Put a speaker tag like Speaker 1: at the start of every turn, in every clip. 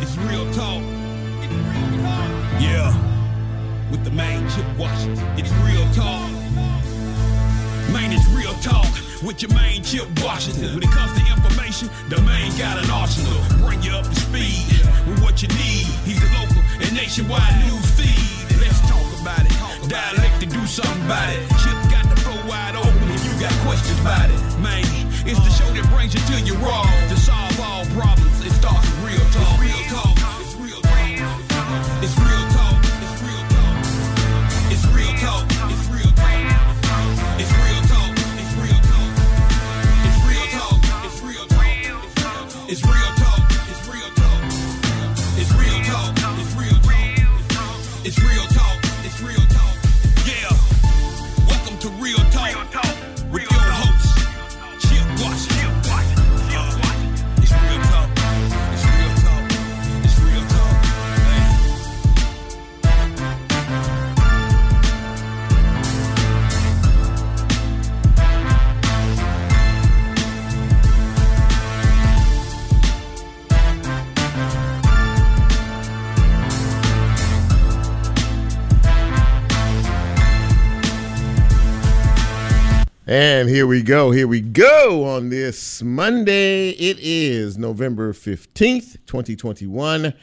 Speaker 1: It's real talk. Yeah. With the main Chip Washington. It's real talk. Man, it's real talk with your main Chip Washington. When it comes to information, the main got an arsenal. Bring you up to speed with what you need. He's a local and nationwide news feed. Let's talk about it. Dialect to do something about it. Chip got the flow wide open if you got questions about it. Man, it's the show that brings you to your raw. To solve all problems, it starts real talk. Real talk. It's real talk. It's real talk. It's real talk. It's real talk. It's real talk. It's real talk. It's real talk. It's real talk. It's real talk. It's real talk.
Speaker 2: And here we go. Here we go on this Monday. It is November 15th, 2021.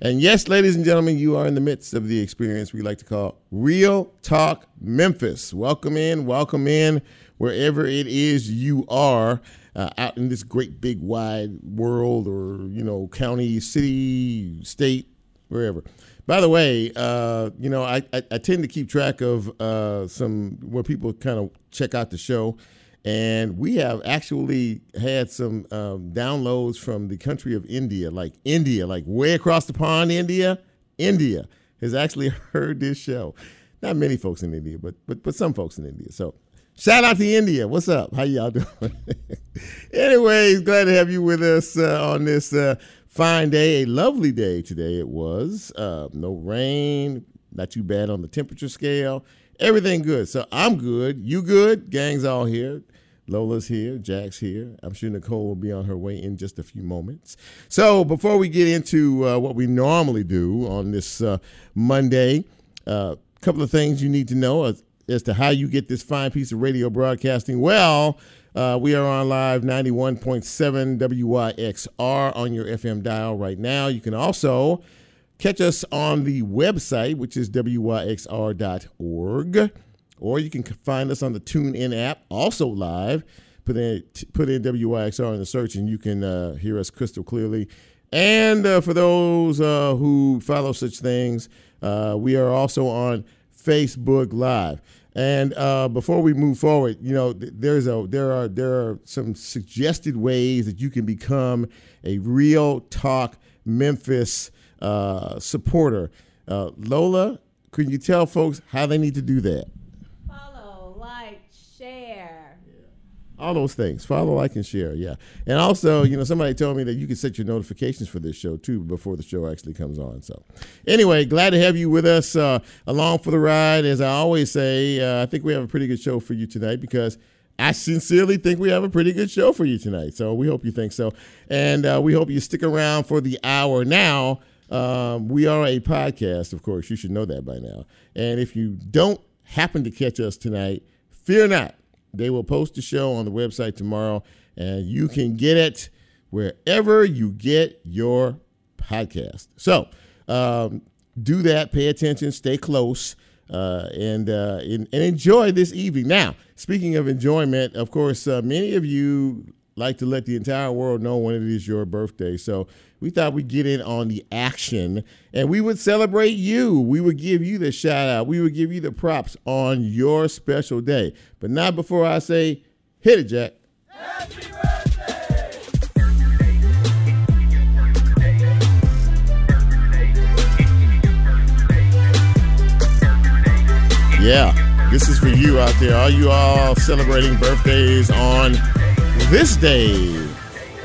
Speaker 2: And yes, ladies and gentlemen, you are in the midst of the experience we like to call Real Talk Memphis. Welcome in, welcome in, wherever it is you are uh, out in this great big wide world or, you know, county, city, state, wherever. By the way, uh, you know, I, I, I tend to keep track of uh, some where people kind of check out the show. And we have actually had some um, downloads from the country of India, like India, like way across the pond, India. India has actually heard this show. Not many folks in India, but but but some folks in India. So shout out to India. What's up? How y'all doing? Anyways, glad to have you with us uh, on this uh, fine day, a lovely day today. It was uh, no rain, not too bad on the temperature scale. Everything good. So I'm good. You good? Gang's all here. Lola's here. Jack's here. I'm sure Nicole will be on her way in just a few moments. So before we get into uh, what we normally do on this uh, Monday, a uh, couple of things you need to know as, as to how you get this fine piece of radio broadcasting. Well, uh, we are on live 91.7 WYXR on your FM dial right now. You can also catch us on the website, which is wyxr.org, or you can find us on the TuneIn app, also live. Put in put in WYXR in the search, and you can uh, hear us crystal clearly. And uh, for those uh, who follow such things, uh, we are also on Facebook Live. And uh, before we move forward, you know, there's a there are there are some suggested ways that you can become a real talk Memphis uh, supporter. Uh, Lola, can you tell folks how they need to do that?
Speaker 3: Follow, like, share.
Speaker 2: All those things. Follow, like, and share. Yeah. And also, you know, somebody told me that you can set your notifications for this show too before the show actually comes on. So, anyway, glad to have you with us uh, along for the ride. As I always say, uh, I think we have a pretty good show for you tonight because. I sincerely think we have a pretty good show for you tonight. So we hope you think so. And uh, we hope you stick around for the hour. Now, um, we are a podcast, of course. You should know that by now. And if you don't happen to catch us tonight, fear not. They will post the show on the website tomorrow, and you can get it wherever you get your podcast. So um, do that. Pay attention. Stay close. Uh, and, uh, and and enjoy this evening. Now, speaking of enjoyment, of course, uh, many of you like to let the entire world know when it is your birthday. So we thought we'd get in on the action and we would celebrate you. We would give you the shout out. We would give you the props on your special day. But not before I say, hit it, Jack. Yeah, this is for you out there. Are you all celebrating birthdays on this day,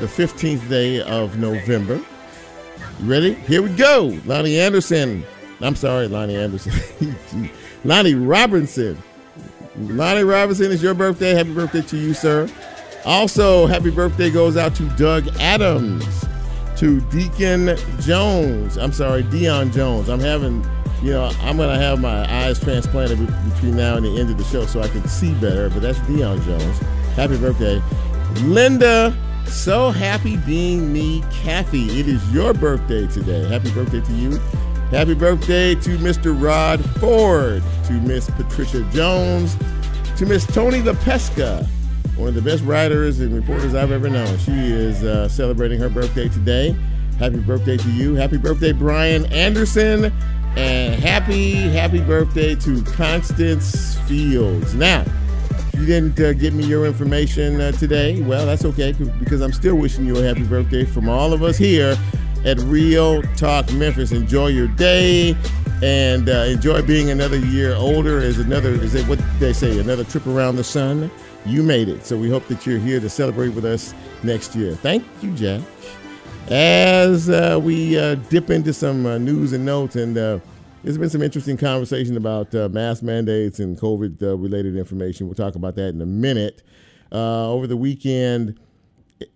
Speaker 2: the 15th day of November? You ready? Here we go. Lonnie Anderson. I'm sorry, Lonnie Anderson. Lonnie Robinson. Lonnie Robinson, it's your birthday. Happy birthday to you, sir. Also, happy birthday goes out to Doug Adams. to Deacon Jones. I'm sorry, Dion Jones. I'm having, you know, I'm going to have my eyes transplanted between now and the end of the show so I can see better, but that's Dion Jones. Happy birthday. Linda, so happy being me, Kathy. It is your birthday today. Happy birthday to you. Happy birthday to Mr. Rod Ford, to Miss Patricia Jones, to Miss Tony LaPesca, one of the best writers and reporters I've ever known. She is uh, celebrating her birthday today. Happy birthday to you. Happy birthday, Brian Anderson. And happy, happy birthday to Constance Fields. Now, you didn't uh, get me your information uh, today, well, that's okay because I'm still wishing you a happy birthday from all of us here at Real Talk Memphis. Enjoy your day and uh, enjoy being another year older. Is another is it what they say? Another trip around the sun. You made it. So we hope that you're here to celebrate with us next year. Thank you, Jack. As uh, we uh, dip into some uh, news and notes, and uh, there's been some interesting conversation about uh, mask mandates and COVID related information. We'll talk about that in a minute. over the weekend,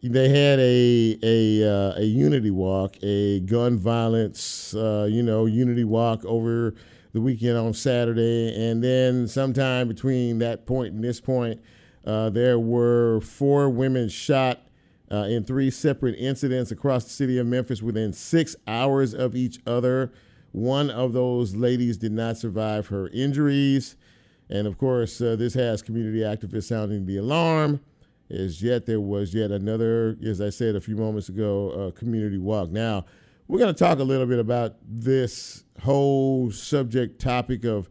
Speaker 2: they had a a uh, a unity walk, a gun violence, uh, you know, unity walk over the weekend on Saturday, and then sometime between that point and this point, uh, there were four women shot uh, in three separate incidents across the city of Memphis within six hours of each other. One of those ladies did not survive her injuries, and of course, uh, this has community activists sounding the alarm as yet there was yet another, as I said a few moments ago, uh, community walk. Now, we're going to talk a little bit about this whole subject topic of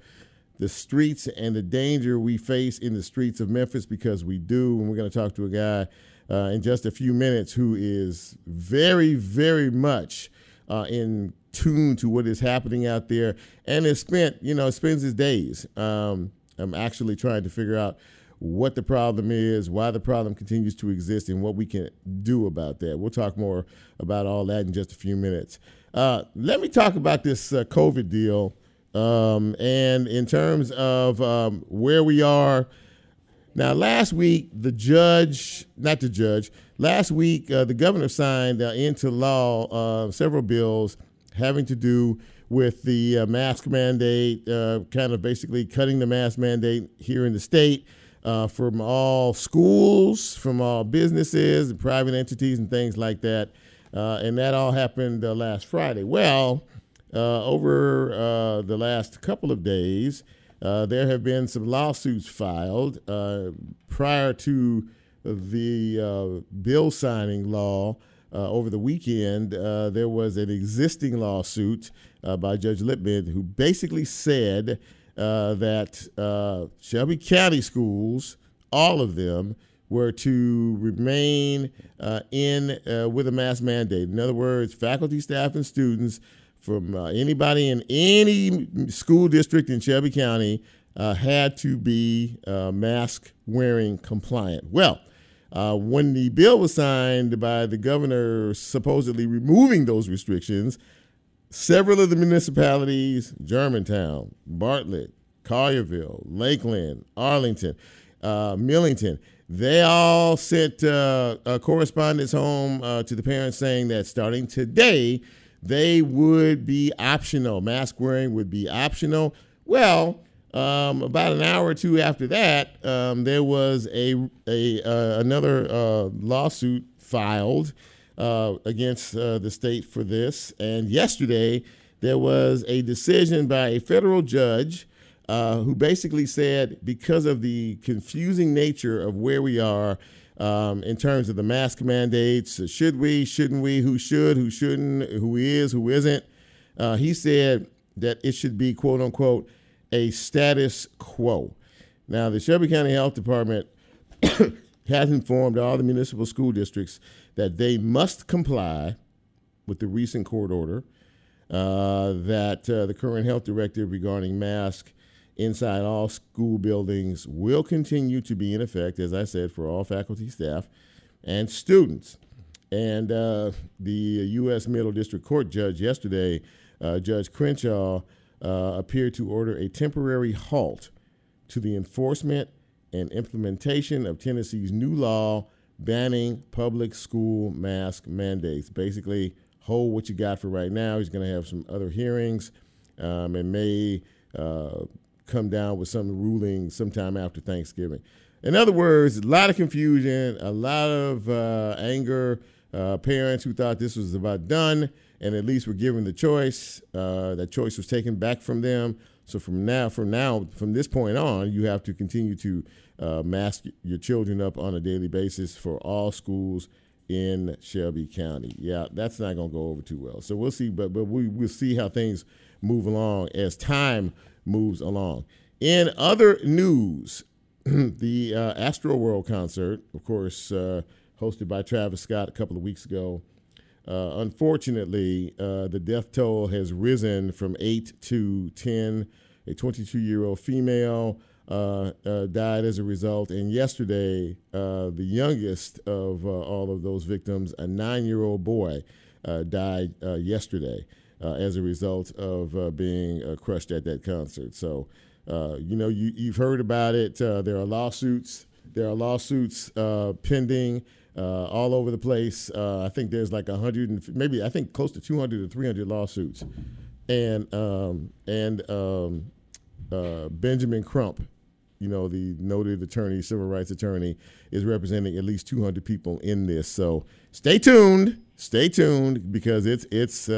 Speaker 2: the streets and the danger we face in the streets of Memphis because we do. And we're going to talk to a guy uh, in just a few minutes who is very, very much uh, in tune to what is happening out there and has spent, you know, spends his days um, I'm actually trying to figure out what the problem is, why the problem continues to exist, and what we can do about that. We'll talk more about all that in just a few minutes. Uh, let me talk about this uh, COVID deal. Um, and in terms of um, where we are, now last week, the judge, not the judge, last week, uh, the governor signed uh, into law uh, several bills having to do with the uh, mask mandate, kind of basically cutting the mask mandate here in the state uh, from all schools, from all businesses and private entities and things like that. Uh, and that all happened uh, last Friday. Well, uh, over uh, the last couple of days, uh, there have been some lawsuits filed prior to the bill signing law. Over the weekend, there was an existing lawsuit by Judge Lipman who basically said uh, that uh, Shelby County schools, all of them, were to remain uh, in uh, with a mask mandate. In other words, faculty, staff, and students from uh, anybody in any school district in Shelby County uh, had to be mask wearing compliant. Well, when the bill was signed by the governor supposedly removing those restrictions, Several of the municipalities, Germantown, Bartlett, Collierville, Lakeland, Arlington, uh, Millington, they all sent uh, correspondence home uh, to the parents saying that starting today, they would be optional. Mask wearing would be optional. Well, um, about an hour or two after that, um, there was a, a uh, another uh, lawsuit filed uh, against uh, the state for this. And yesterday, there was a decision by a federal judge uh, who basically said because of the confusing nature of where we are um, in terms of the mask mandates, should we, shouldn't we, who should, who shouldn't, who is, who isn't, uh, he said that it should be, quote unquote, a status quo. Now, the Shelby County Health Department has informed all the municipal school districts that they must comply with the recent court order uh, that uh, the current health directive regarding masks inside all school buildings will continue to be in effect, as I said, for all faculty, staff, and students. And uh, the U.S. Middle District Court judge yesterday, uh, Judge Crenshaw, uh, appeared to order a temporary halt to the enforcement and implementation of Tennessee's new law banning public school mask mandates. Basically, hold what you got for right now. He's going to have some other hearings um, and may uh, come down with some ruling sometime after Thanksgiving. In other words, a lot of confusion, a lot of uh, anger. Uh, parents who thought this was about done, and at least were given the choice. Uh, that choice was taken back from them. So from now, from now, from this point on, you have to continue to uh, mask your children up on a daily basis for all schools in Shelby County. Yeah, that's not going to go over too well. So we'll see, but but we will see how things move along as time moves along. In other news, the uh, Astroworld concert, of course, uh, hosted by Travis Scott a couple of weeks ago. Uh, unfortunately, uh, the death toll has risen from eight to 10. A 22 year old female uh, uh, died as a result. And yesterday, the youngest of all of those victims, a nine year old boy, died yesterday as a result of being crushed at that concert. So, uh, you know, you, you've heard about it. Uh, there are lawsuits. There are lawsuits uh, pending uh, all over the place. Uh, I think there's like hundred and maybe I think close to 200 or 300 lawsuits, and um, and um, Benjamin Crump, you know, the noted attorney, civil rights attorney, is representing at least 200 people in this. So stay tuned. Stay tuned because it's it's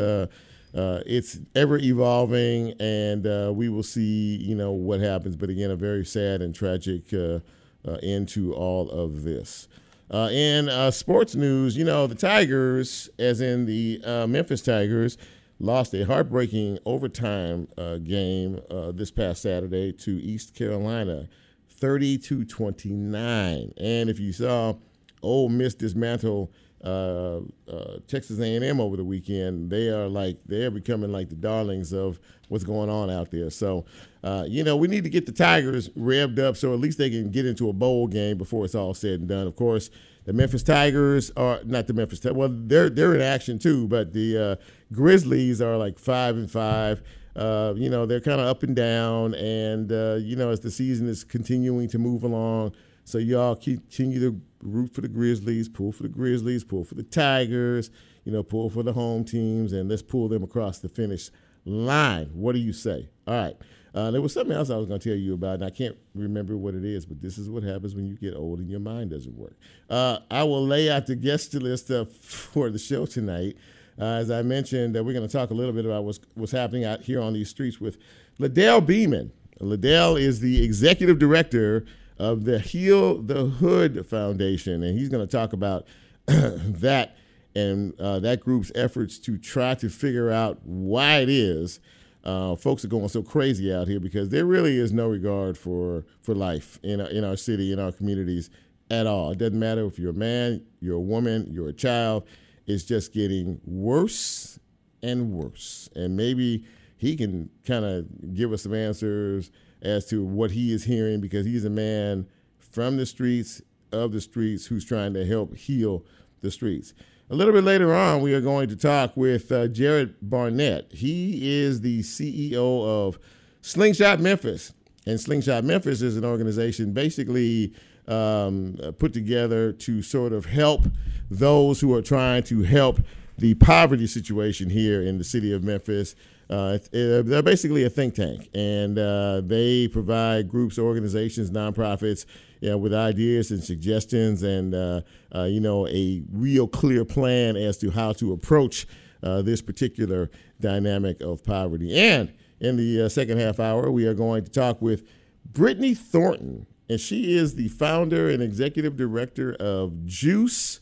Speaker 2: uh, it's ever evolving, and uh, we will see, you know, what happens. But again, a very sad and tragic uh, uh end all of this. Uh, in uh, sports news, you know, the Tigers, as in the Memphis Tigers, lost a heartbreaking overtime game this past Saturday to East Carolina, 30 to 29. And if you saw Ole Miss dismantle uh, uh, Texas A&M over the weekend. They are like they're becoming like the darlings of what's going on out there. So, uh, you know, we need to get the Tigers revved up so at least they can get into a bowl game before it's all said and done. Of course, the Memphis Tigers are not the Memphis. Well, they're they're in action too, but the uh, Grizzlies are like five and five. Uh, you know, they're kind of up and down, and you know, as the season is continuing to move along, so y'all continue to root for the Grizzlies, pull for the Grizzlies, pull for the Tigers, you know, pull for the home teams, and let's pull them across the finish line. What do you say? All right. Uh, there was something else I was going to tell you about, and I can't remember what it is, but this is what happens when you get old and your mind doesn't work. Uh, I will lay out the guest list for the show tonight. Uh, as I mentioned, that we're going to talk a little bit about what's, what's happening out here on these streets with Ladell Beeman. Ladell is the executive director of the Heal the Hood Foundation, and he's going to talk about that and uh, that group's efforts to try to figure out why it is uh, folks are going so crazy out here because there really is no regard for for life in our, in our city, in our communities at all. It doesn't matter if you're a man, you're a woman, you're a child. It's just getting worse and worse. And maybe he can kind of give us some answers as to what he is hearing because he's a man from the streets, of the streets, who's trying to help heal the streets. A little bit later on, we are going to talk with uh, Jared Barnett. He is the CEO of Slingshot Memphis. And Slingshot Memphis is an organization basically um, put together to sort of help those who are trying to help the poverty situation here in the city of Memphis uh, they're basically a think tank, and uh, they provide groups, organizations, nonprofits, you know, with ideas and suggestions, and uh, uh you know, a real clear plan as to how to approach uh, this particular dynamic of poverty. And in the uh, second half hour, we are going to talk with Brittany Thornton, and she is the founder and executive director of Juice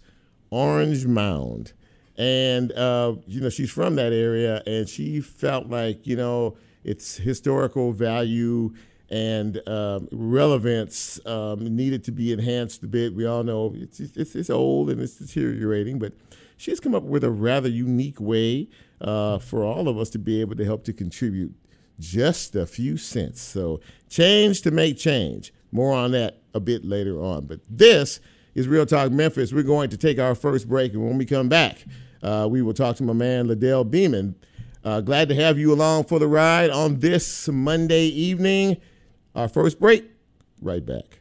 Speaker 2: Orange Mound and uh, you know she's from that area, and she felt like you know its historical value and um, relevance um, needed to be enhanced a bit. We all know it's, it's, it's old and it's deteriorating, but she's come up with a rather unique way uh, for all of us to be able to help to contribute just a few cents. So change to make change. More on that a bit later on. But this is Real Talk Memphis. We're going to take our first break, and when we come back, uh, we will talk to my man, Ladell Beeman. Uh, glad to have you along for the ride on this Monday evening. Our first break, right back.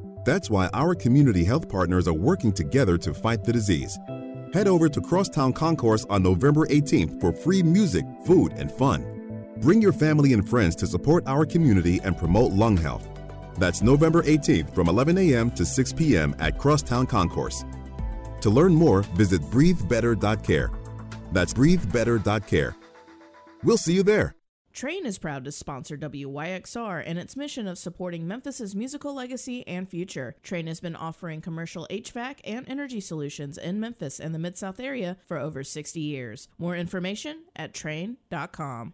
Speaker 4: That's why our community health partners are working together to fight the disease. Head over to Crosstown Concourse on November 18th for free music, food, and fun. Bring your family and friends to support our community and promote lung health. That's November 18th from 11 a.m. to 6 p.m. at Crosstown Concourse. To learn more, visit breathebetter.care. That's breathebetter.care. We'll see you there.
Speaker 5: Trane is proud to sponsor WYXR and its mission of supporting Memphis's musical legacy and future. Trane has been offering commercial HVAC and energy solutions in Memphis and the Mid South area for over 60 years. More information at trane.com.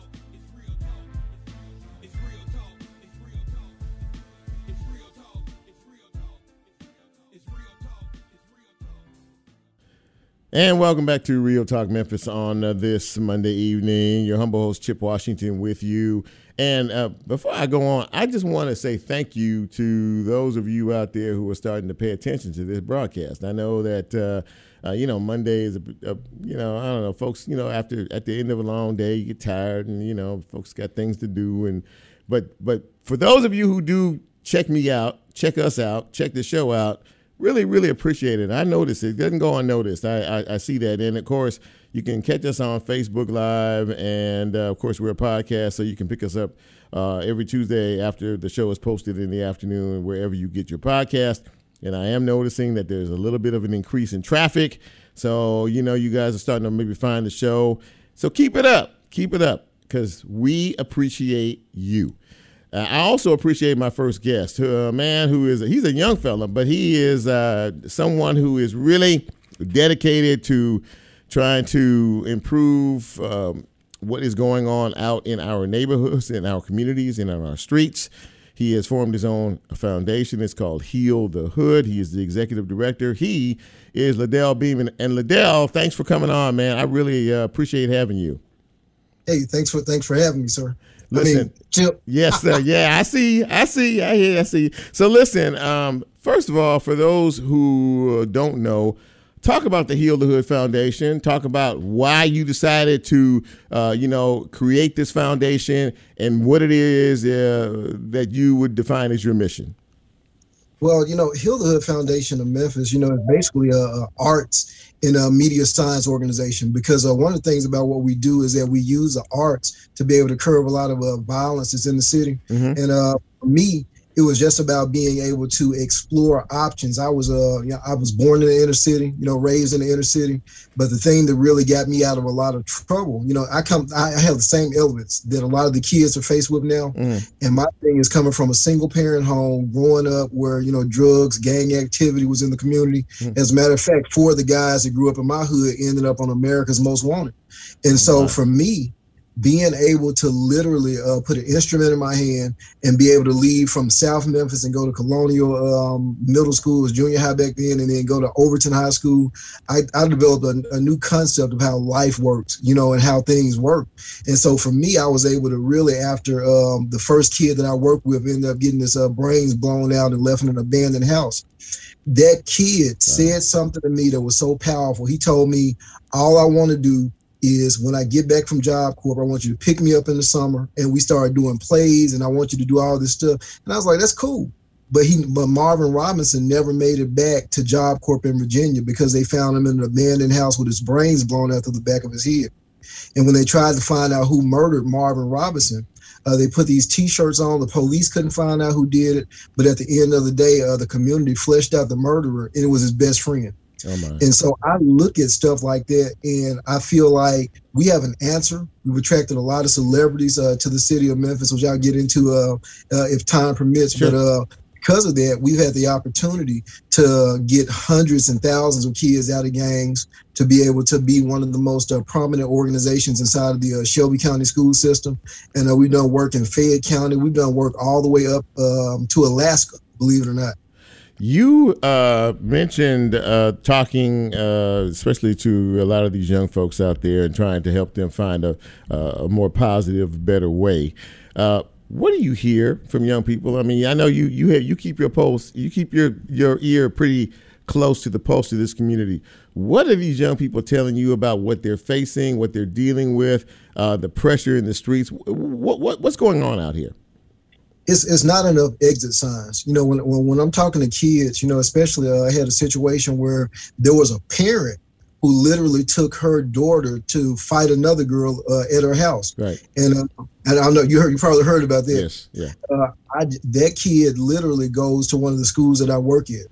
Speaker 2: And welcome back to Real Talk Memphis on uh, this Monday evening. Your humble host, Chip Washington, with you. And uh, before I go on, I just want to say thank you to those of you out there who are starting to pay attention to this broadcast. I know that. Uh, uh, you know, Monday is a, a, you know, I don't know, folks. You know, after at the end of a long day, you get tired, and you know, folks got things to do. And but but for those of you who do check me out, check us out, check the show out really, really appreciate it. I notice it doesn't go unnoticed. I, I, I, see that. And of course, you can catch us on Facebook Live. And uh, of course, we're a podcast, so you can pick us up uh, every Tuesday after the show is posted in the afternoon, wherever you get your podcast. And I am noticing that there's a little bit of an increase in traffic. So, you know, you guys are starting to maybe find the show. So keep it up. Keep it up because we appreciate you. Uh, I also appreciate my first guest, a man who is he's a young fella, but he is uh, someone who is really dedicated to trying to improve um, what is going on out in our neighborhoods, in our communities, and on our streets. He has formed his own foundation. It's called Heal the Hood. He is the executive director. He is Ladell Beeman. And Ladell, thanks for coming on, man. I really uh, appreciate having you.
Speaker 6: Hey, thanks for thanks for having me, sir.
Speaker 2: Listen, I mean,
Speaker 6: Chip.
Speaker 2: yes, sir. Yeah, I see. I see. I hear. I see. So listen. Um, first of all, for those who don't know, talk about the Heal the Hood Foundation. Talk about why you decided to, uh, you know, create this foundation and what it is uh, that you would define as your mission.
Speaker 6: Well, you know, Heal the Hood Foundation of Memphis, you know, is basically a, a arts in a media science organization because uh, one of the things about what we do is that we use the arts to be able to curb a lot of uh, violence that's in the city. Mm-hmm. And uh, for me, it was just about being able to explore options. I was uh, you know, I was born in the inner city, you know, raised in the inner city. But the thing that really got me out of a lot of trouble, you know, I come, I have the same elements that a lot of the kids are faced with now. Mm. And my thing is coming from a single parent home, growing up where you know drugs, gang activity was in the community. Mm. As a matter of fact, four of the guys that grew up in my hood ended up on America's Most Wanted. And so wow. for me, being able to literally uh, put an instrument in my hand and be able to leave from South Memphis and go to Colonial um, Middle School, was junior high back then, and then go to Overton High School, I, I developed a, a, new concept of how life works, you know, and how things work. And so for me, I was able to really, after um, the first kid that I worked with ended up getting his uh, brains blown out and left in an abandoned house. That kid wow. said something to me that was so powerful. He told me, all I want to do is when I get back from Job Corps, I want you to pick me up in the summer and we start doing plays and I want you to do all this stuff. And I was like, that's cool. But he, but Marvin Robinson never made it back to Job Corps in Virginia because they found him in an abandoned house with his brains blown out through the back of his head. And when they tried to find out who murdered Marvin Robinson, uh, they put these T-shirts on. The police couldn't find out who did it, but at the end of the day, uh, the community fleshed out the murderer, and it was his best friend. Oh and so I look at stuff like that, and I feel like we have an answer. We've attracted a lot of celebrities uh, to the city of Memphis, which I'll get into uh, uh, if time permits. Sure. But uh, because of that, we've had the opportunity to get hundreds and thousands of kids out of gangs, to be able to be one of the most uh, prominent organizations inside of the uh, Shelby County school system. And uh, we've done work in Fayette County. We've done work all the way up um, to Alaska, believe it or not.
Speaker 2: You uh, mentioned uh, talking, uh, especially to a lot of these young folks out there, and trying to help them find a, a more positive, better way. Uh, what do you hear from young people? I mean, I know you you have, you keep your pulse, you keep your your ear pretty close to the pulse of this community. What are these young people telling you about what they're facing, what they're dealing with, uh, the pressure in the streets? What, what what's going on out here?
Speaker 6: It's, it's not enough exit signs. You know, when, when, when I'm talking to kids, you know, especially uh, I had a situation where there was a parent who literally took her daughter to fight another girl uh, at her house.
Speaker 2: Right.
Speaker 6: And uh, and I know you heard you probably heard about that.
Speaker 2: Yes. Yeah.
Speaker 6: Uh, I, that kid literally goes to one of the schools that I work at,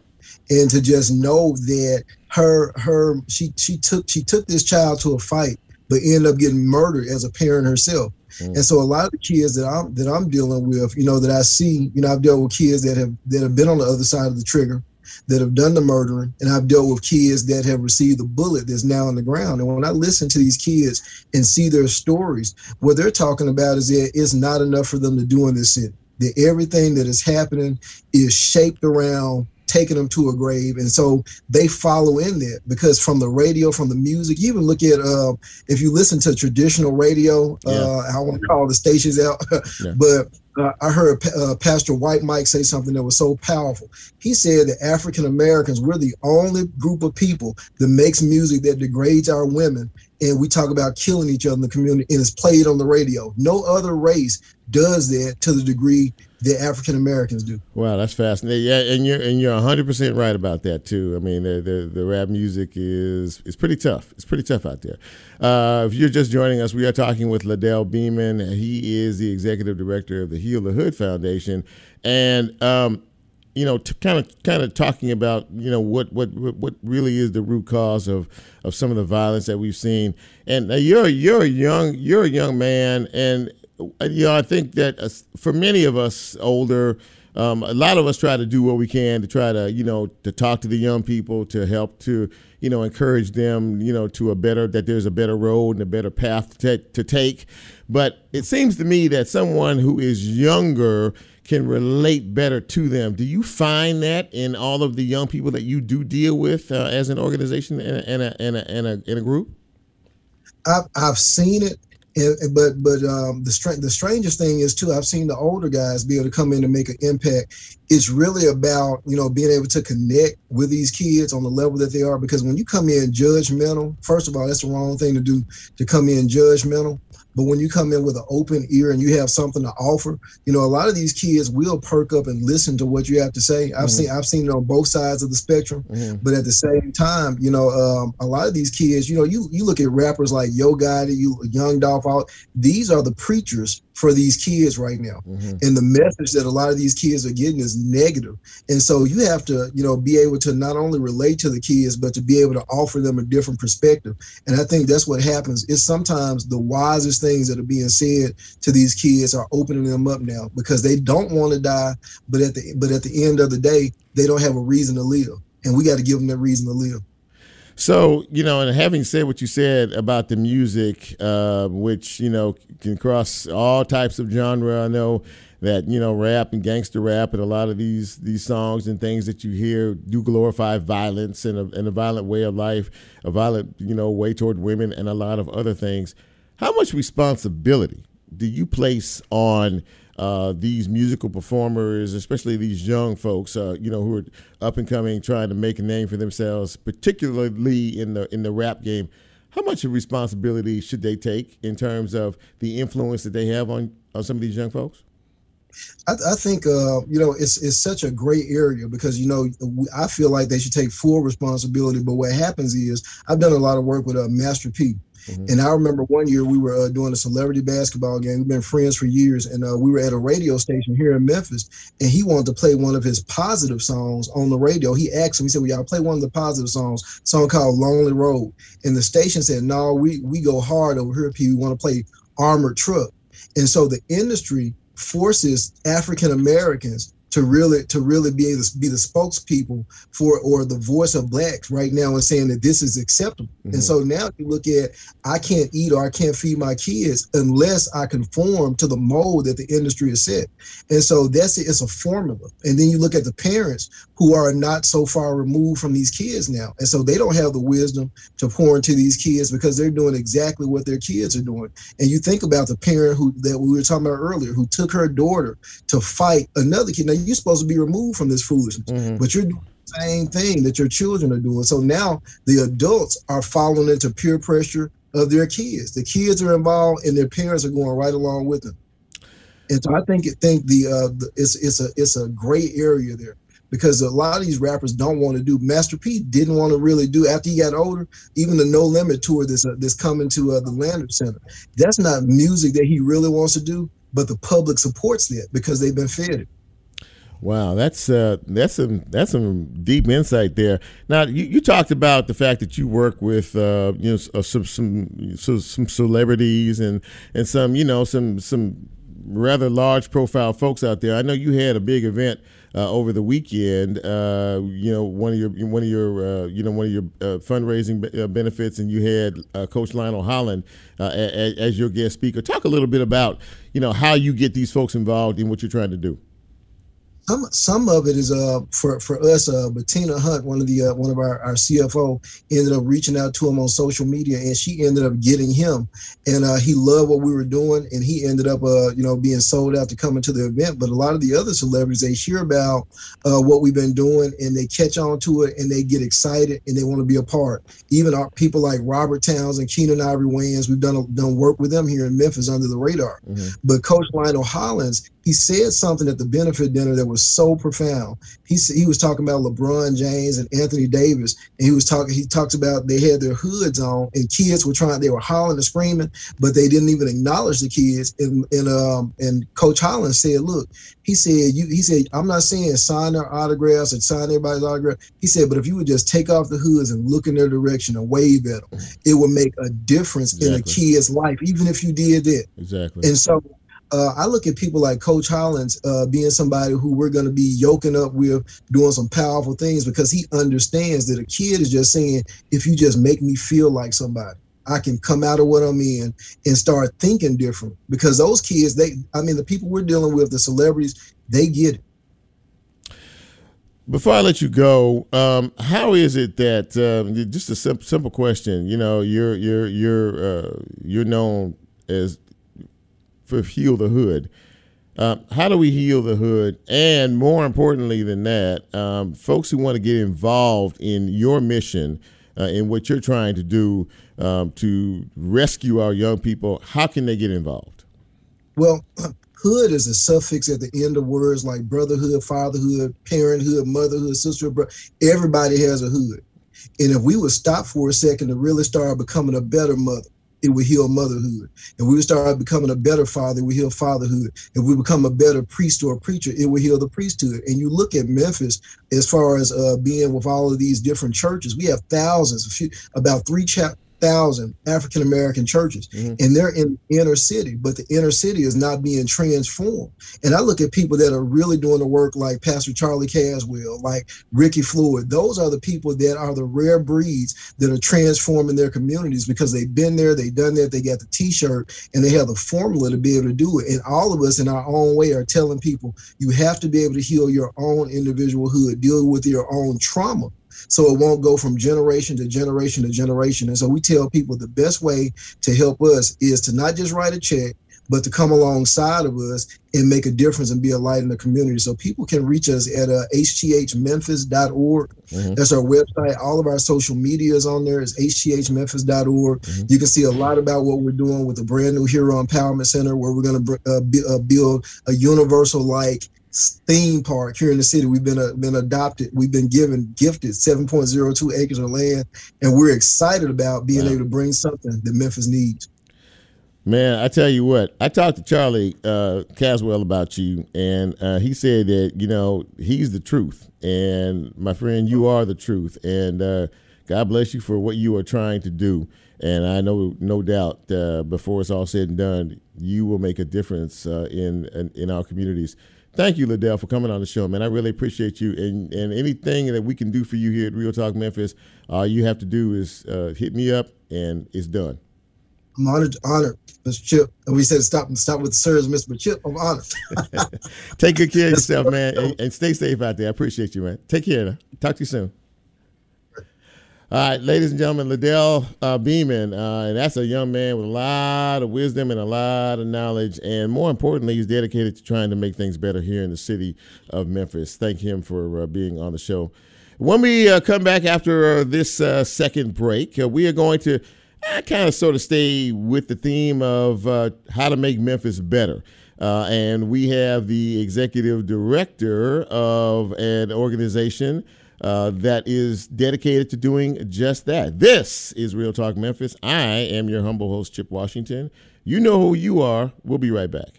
Speaker 6: and to just know that her her she she took she took this child to a fight, but ended up getting murdered as a parent herself. Mm. And so a lot of the kids that I'm that I'm dealing with, you know, that I see, you know, I've dealt with kids that have that have been on the other side of the trigger that have done the murdering, and I've dealt with kids that have received the bullet that's now on the ground. And when I listen to these kids and see their stories, what they're talking about is that it's not enough for them to do in this city. That everything that is happening is shaped around taking them to a grave and so they follow in there because from the radio from the music you even look at uh, if you listen to traditional radio uh, i want to call the stations out yeah. but uh, I heard uh, Pastor White Mike say something that was so powerful. He said that African Americans, we're the only group of people that makes music that degrades our women. And we talk about killing each other in the community and it's played on the radio. No other race does that to the degree that African Americans do.
Speaker 2: Wow, that's fascinating. Yeah, and you're and you're 100 percent right about that too. I mean, the, the, the rap music is is pretty tough. It's pretty tough out there. Uh, if you're just joining us, we are talking with Ladell Beeman. He is the executive director of the Heal the Hood Foundation, and um, you know, kind of kind of talking about you know what what what really is the root cause of of some of the violence that we've seen. And uh, you're you're a young you're a young man, and you know, I think that uh, for many of us older, um, a lot of us try to do what we can to try to, you know, to talk to the young people, to help to, you know, encourage them, you know, to a better, that there's a better road and a better path to, to take. But it seems to me that someone who is younger can relate better to them. Do you find that in all of the young people that you do deal with uh, as an organization and a, and a, and a, and a, group?
Speaker 6: I've, I've seen it but but um, the str- the strangest thing is too. I've seen the older guys be able to come in and make an impact. It's really about you know being able to connect with these kids on the level that they are. Because when you come in judgmental, first of all, that's the wrong thing to do. To come in judgmental, but when you come in with an open ear and you have something to offer, you know, a lot of these kids will perk up and listen to what you have to say. I've mm-hmm. seen I've seen it on both sides of the spectrum. Mm-hmm. But at the same time, you know, um, a lot of these kids, you know, you you look at rappers like Yo Gotti, you Young Dolph, all these are the preachers for these kids right now. Mm-hmm. And the message that a lot of these kids are getting is negative. And so you have to, you know, be able to not only relate to the kids, but to be able to offer them a different perspective. And I think that's what happens. Is sometimes the wisest things that are being said to these kids are opening them up now because they don't want to die, but at the but at the end of the day, they don't have a reason to live. And we got to give them that reason to live.
Speaker 2: So you know, and having said what you said about the music, uh, which you know can cross all types of genre, I know that you know rap and gangster rap and a lot of these these songs and things that you hear do glorify violence and a, and a violent way of life, a violent you know way toward women and a lot of other things. How much responsibility do you place on uh, these musical performers, especially these young folks, uh, you know, who are up and coming, trying to make a name for themselves, particularly in the in the rap game. how much of responsibility should they take in terms of the influence that they have on, on some of these young folks?
Speaker 6: I, I think uh, you know it's it's such a great area because you know I feel like they should take full responsibility. But what happens is I've done a lot of work with uh, Master P, Mm-hmm. And I remember one year we were uh, doing a celebrity basketball game. We've been friends for years, and uh, we were at a radio station here in Memphis, and he wanted to play one of his positive songs on the radio. He asked him, he said, "Well, y'all play one of the positive songs, song called Lonely Road." And the station said, "No, we we go hard over here, P. We want to play Armored Truck." And so the industry forces African Americans to really to really be able to be the spokespeople for or the voice of blacks right now and saying that this is acceptable. Mm-hmm. And so now you look at I can't eat or I can't feed my kids unless I conform to the mold that the industry has set. And so that's it, it's a formula. And then you look at the parents who are not so far removed from these kids now. And so they don't have the wisdom to pour into these kids because they're doing exactly what their kids are doing. And you think about the parent who that we were talking about earlier who took her daughter to fight another kid. Now you're supposed to be removed from this foolishness, mm-hmm. but you're doing the same thing that your children are doing. So now the adults are falling into peer pressure of their kids. The kids are involved, and their parents are going right along with them. And so I think it think the, uh, the it's it's a it's a gray area there because a lot of these rappers don't want to do. Master P didn't want to really do after he got older. Even the No Limit tour that's uh, that's coming to uh, the Landers Center. That's not music that he really wants to do, but the public supports that because they've been fed it.
Speaker 2: Wow, that's uh, that's some that's some deep insight there. Now, you, you talked about the fact that you work with uh, you know uh, some some some celebrities and and some you know some some rather large profile folks out there. I know you had a big event uh, over the weekend. Uh, you know, one of your one of your uh, you know one of your uh, fundraising be- uh, benefits, and you had Coach Lionel Hollins as, as your guest speaker. Talk a little bit about you know how you get these folks involved in what you're trying to do
Speaker 6: some some of it is uh for for us uh Bettina Hunt one of the uh, one of our, our CFO ended up reaching out to him on social media and she ended up getting him. And uh, he loved what we were doing and he ended up uh you know being sold out to coming to the event. But a lot of the other celebrities they hear about uh, what we've been doing and they catch on to it and they get excited and they want to be a part. Even our people like Robert Towns and Keenen Ivory Wayans we've done done work with them here in Memphis under the radar. Mm-hmm. but Coach Lionel Hollins he said something at the benefit dinner that was so profound. He he was talking about LeBron James and Anthony Davis, and he was talking. He talks about they had their hoods on, and kids were trying. They were hollering and screaming, but they didn't even acknowledge the kids. And and um and Coach Hollins said, "Look," he said, "You," he said, "I'm not saying sign their autographs and sign everybody's autograph." He said, "But if you would just take off the hoods and look in their direction and wave at them, it would make a difference exactly. in a kid's life, even if you did that."
Speaker 2: Exactly.
Speaker 6: And so uh, I look at people like Coach Hollins uh, being somebody who we're going to be yoking up with, doing some powerful things because he understands that a kid is just saying, if you just make me feel like somebody, I can come out of what I'm in and start thinking different. Because those kids, they, I mean, the people we're dealing with, the celebrities, they get it.
Speaker 2: Before I let you go, um, how is it that um, just a simple, simple question? You know, you're you're you're uh, you're known as for heal the hood. Uh, how do we heal the hood? And more importantly than that, um, folks who want to get involved in your mission, uh, in what you're trying to do um, to rescue our young people, how can they get involved?
Speaker 6: Well, hood is a suffix at the end of words like brotherhood, fatherhood, parenthood, motherhood, sisterhood. Everybody has a hood. And if we would stop for a second to really start becoming a better mother, it will heal motherhood. And we would start becoming a better father, we heal fatherhood. If we become a better priest or preacher, it will heal the priesthood. And you look at Memphis as far as uh, being with all of these different churches, we have thousands, a few, about three chapters thousand African American churches, mm-hmm. and they're in inner city, but the inner city is not being transformed. And I look at people that are really doing the work, like Pastor Charlie Caswell, like Ricky Floyd. Those are the people that are the rare breeds that are transforming their communities because they've been there, they've done that, they got the T-shirt, and they have the formula to be able to do it. And all of us, in our own way, are telling people you have to be able to heal your own individual hood, deal with your own trauma so it won't go from generation to generation to generation. And so we tell people the best way to help us is to not just write a check, but to come alongside of us and make a difference and be a light in the community. So people can reach us at uh, hthmemphis.org. Mm-hmm. That's our website. All of our social media is on there. It's hthmemphis.org. Mm-hmm. You can see a lot about what we're doing with the brand new Hero Empowerment Center, where we're going to uh, uh, build a universal like theme park here in the city. We've been uh, been adopted. We've been given gifted 7.02 acres of land, and we're excited about being wow. able to bring something that Memphis needs.
Speaker 2: Man, I tell you what, I talked to Charlie uh, Caswell about you, and uh, he said that you know he's the truth, and my friend, you are the truth, and uh, God bless you for what you are trying to do. And I know, no doubt, uh, before it's all said and done, you will make a difference uh, in, in, in our communities. Thank you, Ladell, for coming on the show, man. I really appreciate you. And and anything that we can do for you here at Real Talk Memphis, all you have to do is uh, hit me up, and it's done.
Speaker 6: I'm honored, honored, Mr. Chip. And we said stop and stop with the sirs, Mr. Chip. I'm honored.
Speaker 2: Take good care of yourself, man, and, and, stay safe out there. I appreciate you, man. Take care. Talk to you soon. All right, ladies and gentlemen, Ladell uh, Beamon, uh, and that's a young man with a lot of wisdom and a lot of knowledge, and more importantly, he's dedicated to trying to make things better here in the city of Memphis. Thank him for uh, being on the show. When we uh, come back after uh, this uh, second break, we are going to kind of sort of stay with the theme of how to make Memphis better. and we have the executive director of an organization uh, that is dedicated to doing just that. This is Real Talk Memphis. I am your humble host, Chip Washington. You know who you are. We'll be right back.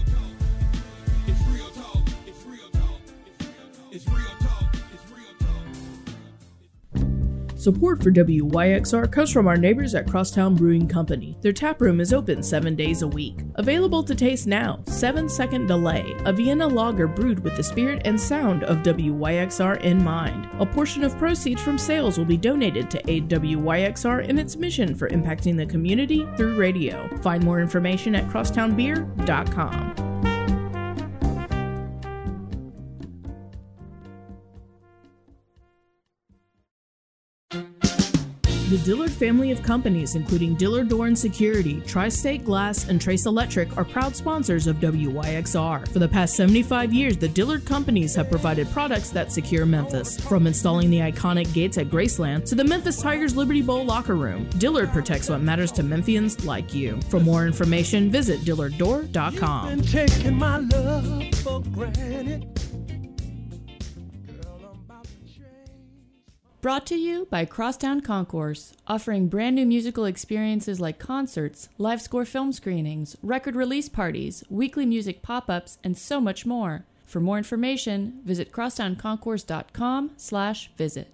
Speaker 5: Support for WYXR comes from our neighbors at Crosstown Brewing Company. Their tap room is open seven days a week. Available to taste now, 7 Second Delay, a Vienna lager brewed with the spirit and sound of WYXR in mind. A portion of proceeds from sales will be donated to aid WYXR in its mission for impacting the community through radio. Find more information at crosstownbeer.com. The Dillard family of companies, including Dillard Door and Security, Tri State Glass, and Trace Electric, are proud sponsors of WYXR. For the past 75 years, the Dillard companies have provided products that secure Memphis. From installing the iconic gates at Graceland to the Memphis Tigers Liberty Bowl locker room, Dillard protects what matters to Memphians like you. For more information, visit dillarddoor.com.
Speaker 7: Brought to you by Crosstown Concourse, offering brand new musical experiences like concerts, live score film screenings, record release parties, weekly music pop-ups, and so much more. For more information, visit crosstownconcourse.com/visit.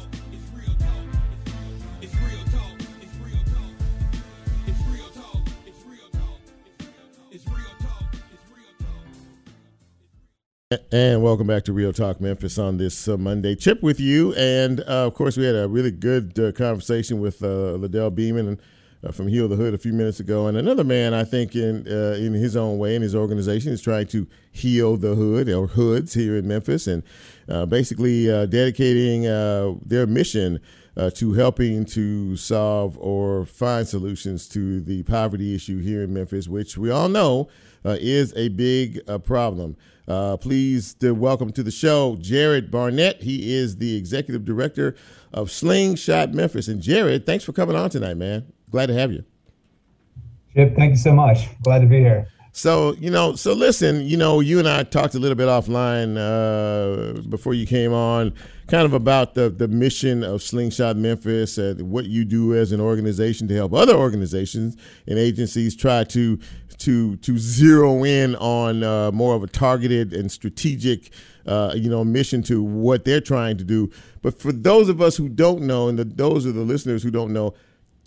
Speaker 2: And welcome back to Real Talk Memphis on this uh, Monday. Chip with you. And uh, of course, we had a really good uh, conversation with uh, Ladell Beamon uh, from Heal the Hood a few minutes ago. And another man, I think, in uh, in his own way, in his organization, is trying to heal the hood or hoods here in Memphis and basically dedicating their mission. to helping to solve or find solutions to the poverty issue here in Memphis, which we all know is a big problem. Uh, please to welcome to the show Jared Barnett. He is the executive director of Slingshot Memphis. And Jared, thanks for coming on tonight, man. Glad to have you.
Speaker 8: Chip, thank you so much. Glad to be here.
Speaker 2: So you know, so listen, you know, you and I talked a little bit offline uh, before you came on, kind of about the the mission of Slingshot Memphis and what you do as an organization to help other organizations and agencies try to to to zero in on uh, more of a targeted and strategic, uh, you know, mission to what they're trying to do. But for those of us who don't know, and the, those are the listeners who don't know,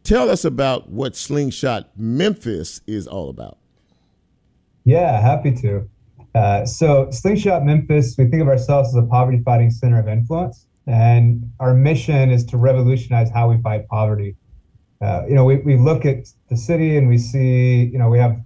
Speaker 2: tell us about what Slingshot Memphis is all about.
Speaker 8: Yeah, happy to. Uh, so, Slingshot Memphis, we think of ourselves as a poverty fighting center of influence, and our mission is to revolutionize how we fight poverty. Uh, you know, we, we look at the city and we see, you know, we have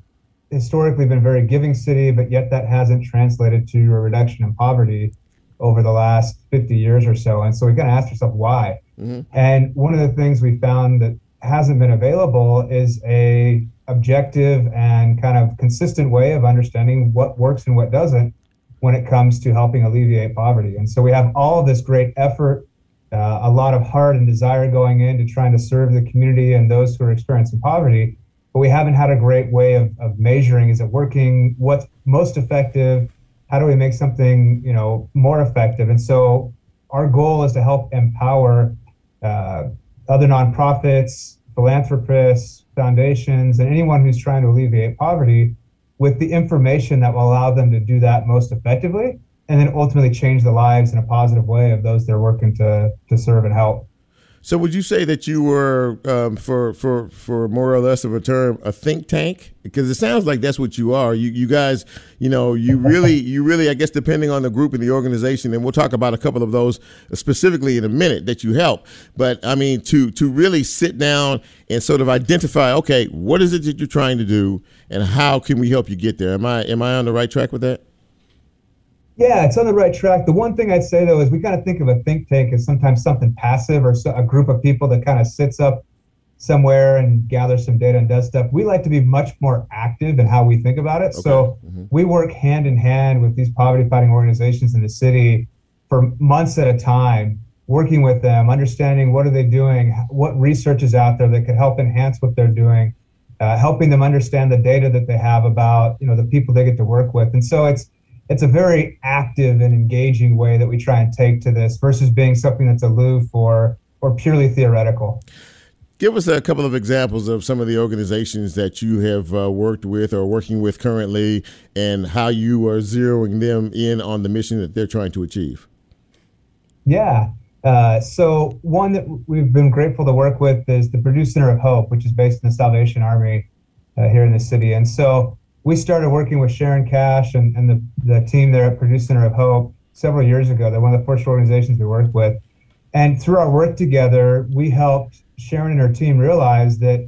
Speaker 8: historically been a very giving city, but yet that hasn't translated to a reduction in poverty over the last 50 years or so. And so we got to ask ourselves why. Mm-hmm. And one of the things we found that hasn't been available is a objective and kind of consistent way of understanding what works and what doesn't when it comes to helping alleviate poverty. And so we have all this great effort, uh, a lot of heart and desire going into trying to serve the community and those who are experiencing poverty, but we haven't had a great way of, of measuring is it working, what's most effective, how do we make something you know more effective? And so our goal is to help empower uh, other nonprofits, philanthropists, foundations, and anyone who's trying to alleviate poverty with the information that will allow them to do that most effectively and then ultimately change the lives in a positive way of those they're working to, to serve and help.
Speaker 2: So, would you say that you were, um, for for for more or less of a term, a think tank? Because it sounds like that's what you are. You you guys, you know, you really you really, I guess, depending on the group and the organization, and we'll talk about a couple of those specifically in a minute that you help. But I mean, to to really sit down and sort of identify, okay, what is it that you're trying to do, and how can we help you get there? Am I am I on the right track with that?
Speaker 8: Yeah, it's on the right track. The one thing I'd say though is we kind of think of a think tank as sometimes something passive or a group of people that kind of sits up somewhere and gathers some data and does stuff. We like to be much more active in how we think about it. Okay. So mm-hmm. we work hand in hand with these poverty fighting organizations in the city for months at a time, working with them, understanding what are they doing, what research is out there that could help enhance what they're doing, uh, helping them understand the data that they have about you know the people they get to work with. And so it's it's a very active and engaging way that we try and take to this versus being something that's aloof or or purely theoretical.
Speaker 2: Give us a couple of examples of some of the organizations that you have uh, worked with or working with currently, and how you are zeroing them in on the mission that they're trying to achieve.
Speaker 8: Yeah. Uh, so one that we've been grateful to work with is the Purdue Center of Hope, which is based in the Salvation Army uh, here in the city. And so we started working with Sharon Cash and, and the, the team there at Purdue Center of Hope several years ago. They're one of the first organizations we worked with. And through our work together, we helped Sharon and her team realize that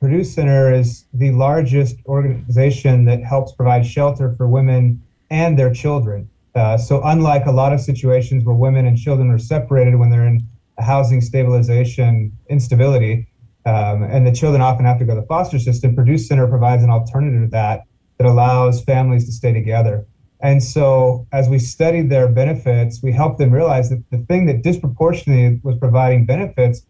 Speaker 8: Purdue Center is the largest organization that helps provide shelter for women and their children. Uh, so, unlike a lot of situations where women and children are separated when they're in housing stabilization instability, um, and the children often have to go to the foster system. Purdue Center provides an alternative to that that allows families to stay together. And so, as we studied their benefits, we helped them realize that the thing that disproportionately was providing benefits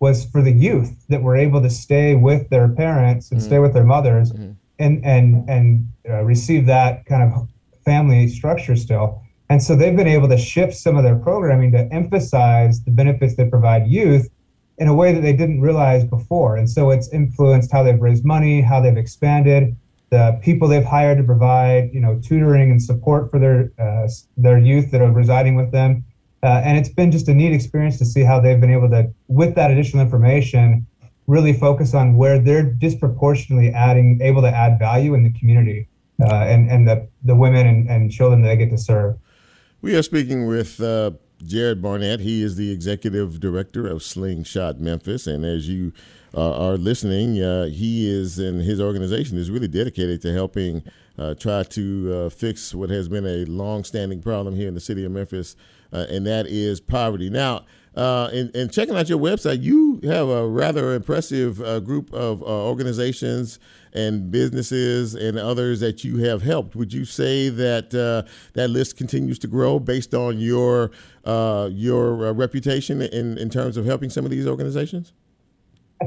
Speaker 8: was for the youth that were able to stay with their parents and mm-hmm. stay with their mothers mm-hmm. and and and uh, receive that kind of family structure still. And so they've been able to shift some of their programming to emphasize the benefits they provide youth in a way that they didn't realize before. And so it's influenced how they've raised money, how they've expanded, the people they've hired to provide, you know, tutoring and support for their uh, their youth that are residing with them. Uh, and it's been just a neat experience to see how they've been able to, with that additional information, really focus on where they're disproportionately adding, able to add value in the community uh, and and the the women and, and children that they get to serve.
Speaker 2: We are speaking with uh, Jared Barnett. He is the executive director of Slingshot Memphis, and as you uh, are listening, uh, he is and his organization is really dedicated to helping uh, try to uh, fix what has been a long-standing problem here in the city of Memphis, uh, and that is poverty. Now. Uh, and, and, checking out your website, you have a rather impressive group of organizations and businesses and others that you have helped. Would you say that uh, that list continues to grow based on your uh, your uh, reputation in, in terms of helping some of these organizations?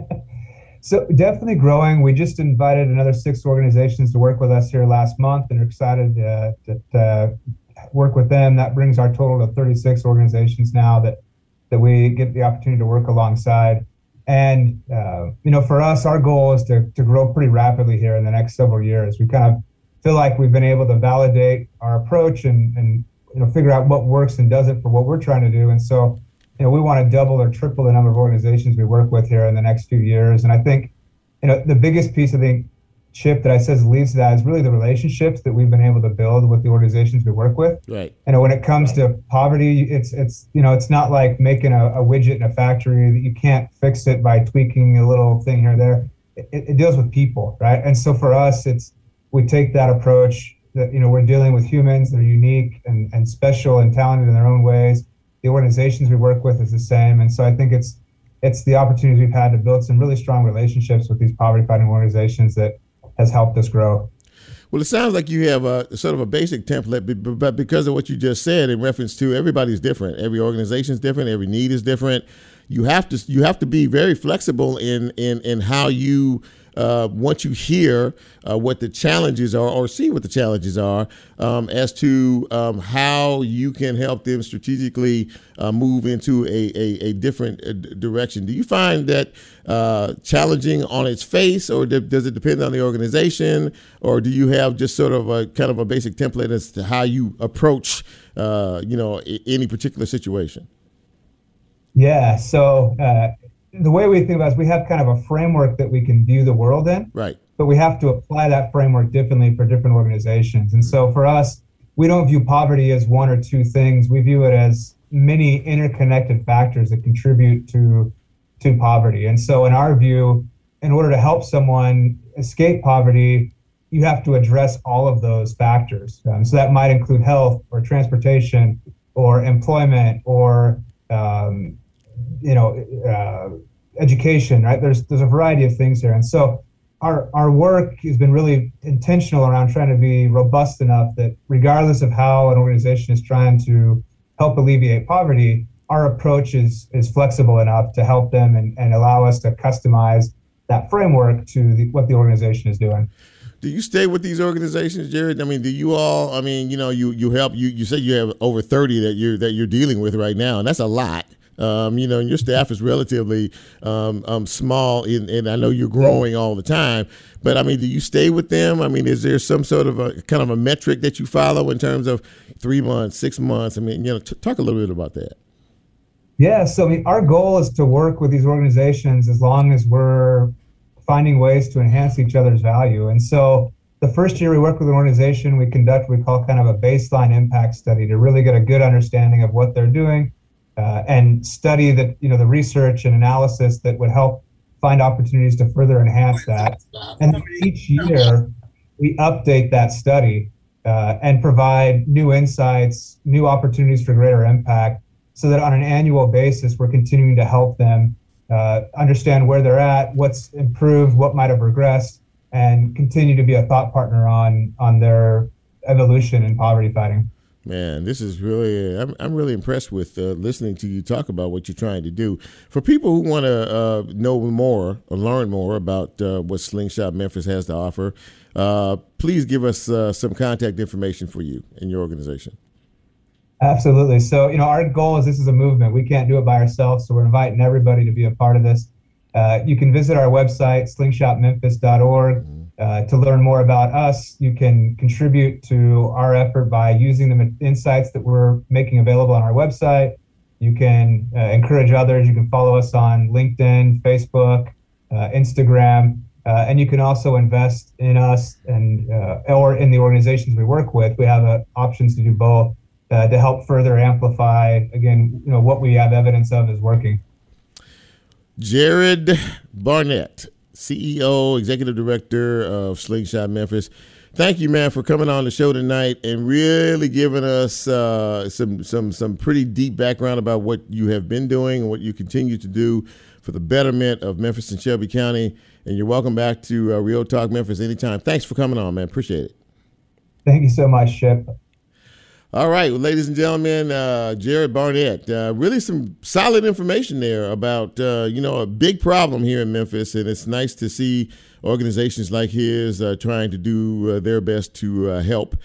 Speaker 8: So definitely growing. We just invited another six organizations to work with us here last month, and are excited uh, to, work with them. That brings our total to 36 organizations now that that we get the opportunity to work alongside. And uh, you know, for us, our goal is to to grow pretty rapidly here in the next several years. We kind of feel like we've been able to validate our approach and and you know figure out what works and doesn't for what we're trying to do. And so, you know, we want to double or triple the number of organizations we work with here in the next few years. And I think, you know, the biggest piece I think chip that I says leads to that is really the relationships that we've been able to build with the organizations we work with.
Speaker 2: Right.
Speaker 8: And when it comes to poverty, it's it's you know it's not like making a, a widget in a factory that you can't fix it by tweaking a little thing here or there. It, it deals with people, right? And so for us, it's we take that approach that you know we're dealing with humans that are unique and, and special and talented in their own ways the organizations we work with is the same and so i think it's it's the opportunities we've had to build some really strong relationships with these poverty fighting organizations that has helped us grow
Speaker 2: well, it sounds like you have a sort of a basic template, but because of what you just said in reference to everybody's different, every organization is different, every need is different. You have to you have to be very flexible in in in how you uh, once you hear uh, what the challenges are or see what the challenges are um, as to um, how you can help them strategically uh, move into a, a, a different uh, direction. Do you find that uh, challenging on its face, or does it depend on the organization, or do you have just sort of a kind of a basic template as to how you approach, uh, you know, any particular situation?
Speaker 8: Yeah. So the way we think about it is we have kind of a framework that we can view the world in.
Speaker 2: Right.
Speaker 8: But we have to apply that framework differently for different organizations. And so for us, we don't view poverty as one or two things. We view it as many interconnected factors that contribute to to poverty. And so in our view, in order to help someone escape poverty, you have to address all of those factors. Um, so that might include health or transportation or employment or um, you know, uh, education, right? There's there's a variety of things here, and so our our work has been really intentional around trying to be robust enough that regardless of how an organization is trying to help alleviate poverty, our approach is is flexible enough to help them and, and allow us to customize that framework to the, what the organization is doing.
Speaker 2: Do you stay with these organizations, Jared? I mean, do you all? I mean, you know, you you help you. You say you have over thirty that you're that you're dealing with right now, and that's a lot. Um, you know, and your staff is relatively um, um, small, in, and I know you're growing all the time. But I mean, do you stay with them? I mean, is there some sort of a kind of a metric that you follow in terms of three months, six months? I mean, you know, t- talk a little bit about that.
Speaker 8: Yeah, so I mean, our goal is to work with these organizations as long as we're finding ways to enhance each other's value. And so the first year we work with an organization, we conduct what we call kind of a baseline impact study to really get a good understanding of what they're doing uh, and study the you know the research and analysis that would help find opportunities to further enhance that. And each year we update that study uh, and provide new insights, new opportunities for greater impact, so that on an annual basis we're continuing to help them uh, understand where they're at, what's improved, what might have regressed, and continue to be a thought partner on on their evolution in poverty fighting.
Speaker 2: Man, this is really, I'm, I'm really impressed with uh, listening to you talk about what you're trying to do. For people who want to uh, know more or learn more about uh, what Slingshot Memphis has to offer, uh, please give us uh, some contact information for you and your organization.
Speaker 8: Absolutely. So, you know, our goal is this is a movement. We can't do it by ourselves. So, we're inviting everybody to be a part of this. Uh, you can visit our website, slingshotmemphis.org. Mm-hmm uh, to learn more about us, you can contribute to our effort by using the insights that we're making available on our website. You can uh, encourage others. You can follow us on LinkedIn, Facebook, uh, Instagram, uh, and you can also invest in us and uh, or in the organizations we work with. We have options to do both to help further amplify again, you know, what we have evidence of is working.
Speaker 2: Jared Barnett CEO, Executive Director of Slingshot Memphis. Thank you, man, for coming on the show tonight and really giving us uh, some some some pretty deep background about what you have been doing and what you continue to do for the betterment of Memphis and Shelby County. And you're welcome back to uh, Real Talk Memphis anytime. Thanks for coming on, man. Appreciate it.
Speaker 8: Thank you so much, Chip.
Speaker 2: All right, well, ladies and gentlemen, uh, Jared Barnett, uh, really some solid information there about uh, you know a big problem here in Memphis, and it's nice to see organizations like his uh, trying to do uh, their best to uh, help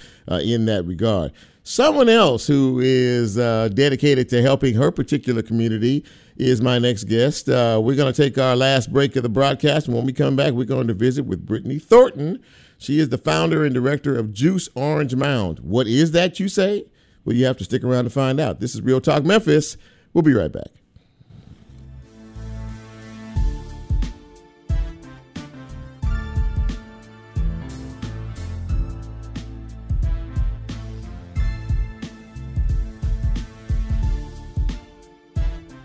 Speaker 2: in that regard. Someone else who is dedicated to helping her particular community is my next guest. we're going to take our last break of the broadcast, and when we come back, we're going to visit with Brittany Thornton she is the founder and director of Juice Orange Mound. What is that, you say? Well, you have to stick around to find out. This is Real Talk Memphis. We'll be right back.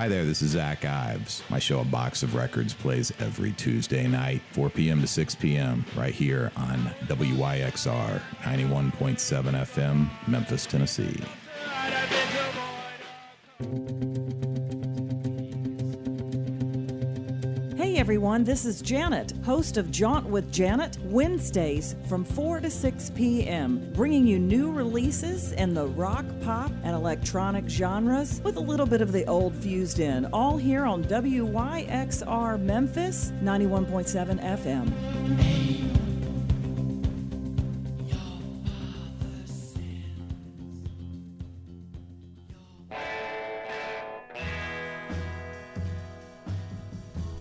Speaker 9: Hi there, this is Zach Ives. My show, A Box of Records, plays every Tuesday night, 4 p.m. to 6 p.m., right here on WYXR 91.7 FM, Memphis, Tennessee.
Speaker 10: Everyone, this is Janet, host of Jaunt with Janet, Wednesdays from 4 to 6 p.m., bringing you new releases in the rock, pop, and electronic genres with a little bit of the old fused in, all here on WYXR Memphis 91.7 FM.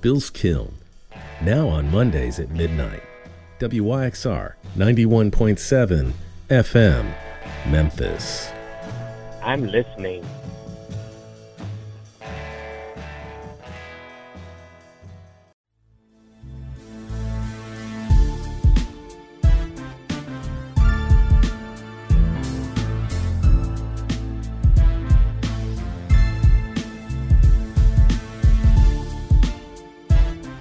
Speaker 11: Bill's Kiln, now on Mondays at midnight. WYXR 91.7 FM, Memphis.
Speaker 12: I'm listening.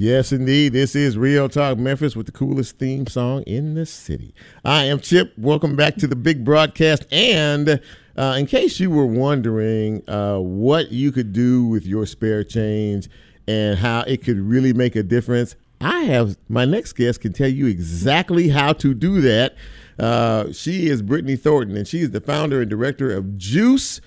Speaker 2: Yes, indeed. This is Real Talk Memphis with the coolest theme song in the city. I am Chip. Welcome back to the big broadcast. And uh, in case you were wondering uh, what you could do with your spare change and how it could really make a difference, I have my next guest can tell you exactly how to do that. Uh, she is Brittany Thornton, and she is the founder and director of Juice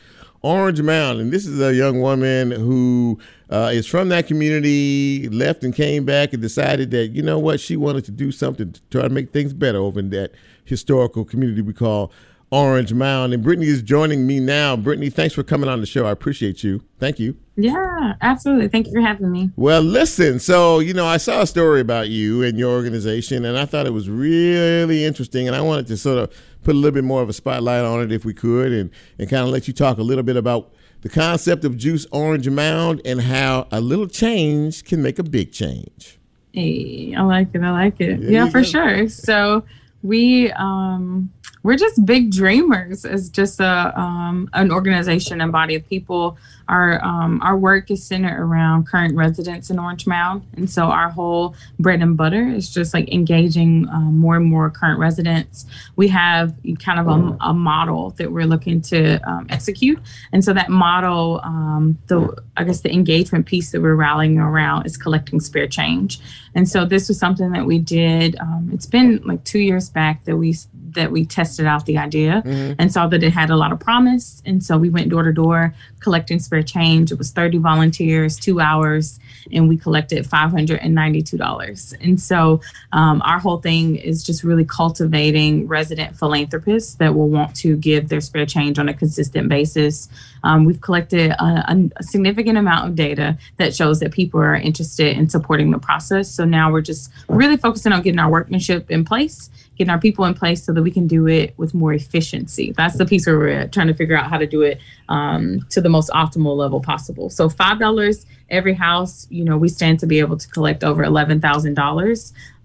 Speaker 2: Orange Mound. And this is a young woman who uh, is from that community, left and came back and decided that, you know what, she wanted to do something to try to make things better over in that historical community we call Orange Mound. And Brittany is joining me now. Brittany, thanks for coming on the show. I appreciate you. Thank you.
Speaker 13: Yeah, absolutely. Thank you for having me.
Speaker 2: Well, listen, so, you know, I saw a story about you and your organization, and I thought it was really interesting. And I wanted to sort of put a little bit more of a spotlight on it if we could and, and kind of let you talk a little bit about the concept of Juice Orange Mound and how a little change can make a big change.
Speaker 13: Hey, I like it. I like it. yeah, for go. sure. So we um we're just big dreamers as just a um, an organization and body of people our um, our work is centered around current residents in Orange Mound, and so our whole bread and butter is just like engaging um, more and more current residents. We have kind of a, a model that we're looking to um, execute, and so that model, um, the I guess the engagement piece that we're rallying around is collecting spare change, and so this was something that we did. Um, it's been like two years back that we that we tested out the idea mm-hmm. and saw that it had a lot of promise, and so we went door to door collecting spare change. It was 30 volunteers, two hours. and we collected $592. And so um, our whole thing is just really cultivating resident philanthropists that will want to give their spare change on a consistent basis. Um, we've collected a, a, significant amount of data that shows that people are interested in supporting the process. So now we're just really focusing on getting our workmanship in place getting our people in place so that we can do it with more efficiency. That's the piece where we're trying to figure out how to do it um, to the most optimal level possible. So five dollars every house, you know, we stand to be able to collect over eleven thousand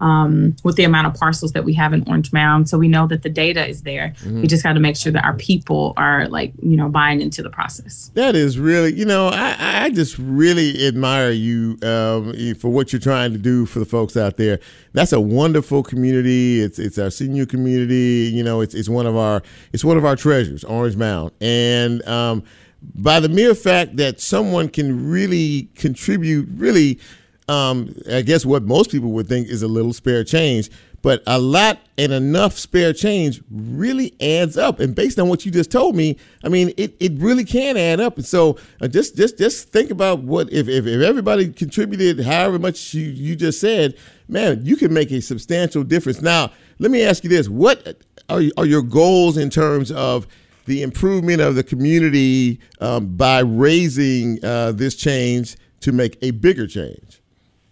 Speaker 13: um, with the amount of parcels that we have in Orange Mound. So we know that the data is there.
Speaker 2: Mhm.
Speaker 13: We just got to make sure that our people are like, you know, buying into the process.
Speaker 2: That is really, you know, I, I just really admire you um, for what you're trying to do for the folks out there. That's a wonderful community. It's it's our senior community. You know, it's it's one of our it's one of our treasures, Orange Mound, and um, by the mere fact that someone can really contribute, really, um, I guess what most people would think is a little spare change, but a lot and enough spare change really adds up. And based on what you just told me, I mean, it, it really can add up. And so uh, just just just think about what if, if, if everybody contributed however much you, you just said, man, you can make a substantial difference. Now, let me ask you this: What are are your goals in terms of the improvement of the community um, by raising uh, this change to make a bigger change?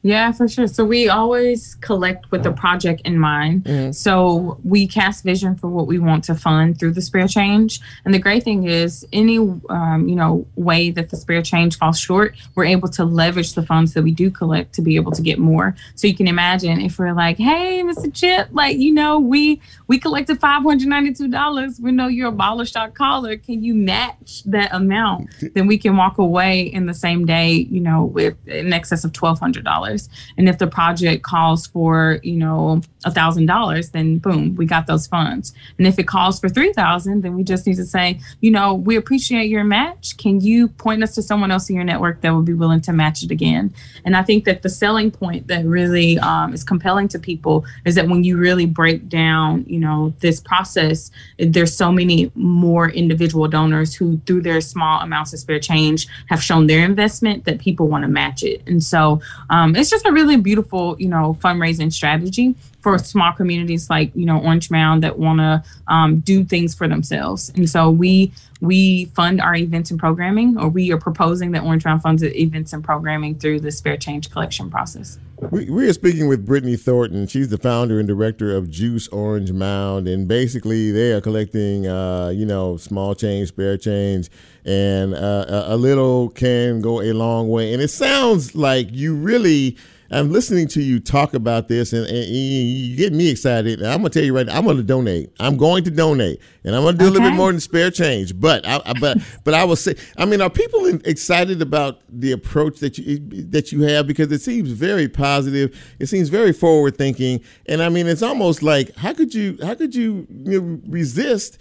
Speaker 13: Yeah, for sure. So we always collect with the project in mind. So we cast vision for what we want to fund through the spare change. And the great thing is, any um, you know way that the spare change falls short, we're able to leverage the funds that we do collect to be able to get more. So you can imagine if we're like, "Hey, Mr. Chip, like you know, we we collected five hundred ninety two dollars. We know you're a baller stock caller. Can you match that amount?" then we can walk away in the same day, you know, with in excess of twelve hundred dollars. And if the project calls for, you know, a thousand dollars, then boom, we got those funds. And if it calls for three thousand, then we just need to say, you know, we appreciate your match. Can you point us to someone else in your network that would be willing to match it again? And I think that the selling point that really um, is compelling to people is that when you really break down, you know, this process, there's so many more individual donors who, through their small amounts of spare change, have shown their investment that people want to match it. And so um, it's just a really beautiful, you know, fundraising strategy for small communities like you know Orange Mound that want to um, do things for themselves. And so we we fund our events and programming, or we are proposing that Orange Mound funds events and programming through the spare change collection process.
Speaker 2: We, we are speaking with Brittany Thornton. She's the founder and director of Juice Orange Mound, and basically they are collecting, uh, you know, small change, spare change, and uh, a little can go a long way. And it sounds like you really. I'm listening to you talk about this, and, and you get me excited. And I'm gonna tell you right now, I'm gonna donate. I'm going to donate, and I'm gonna do a little bit more than spare change. But I, I but but I will say, I mean, are people excited about the approach that you that you have because it seems very positive. It seems very forward thinking, and I mean, it's almost like how could you how could you, you know, resist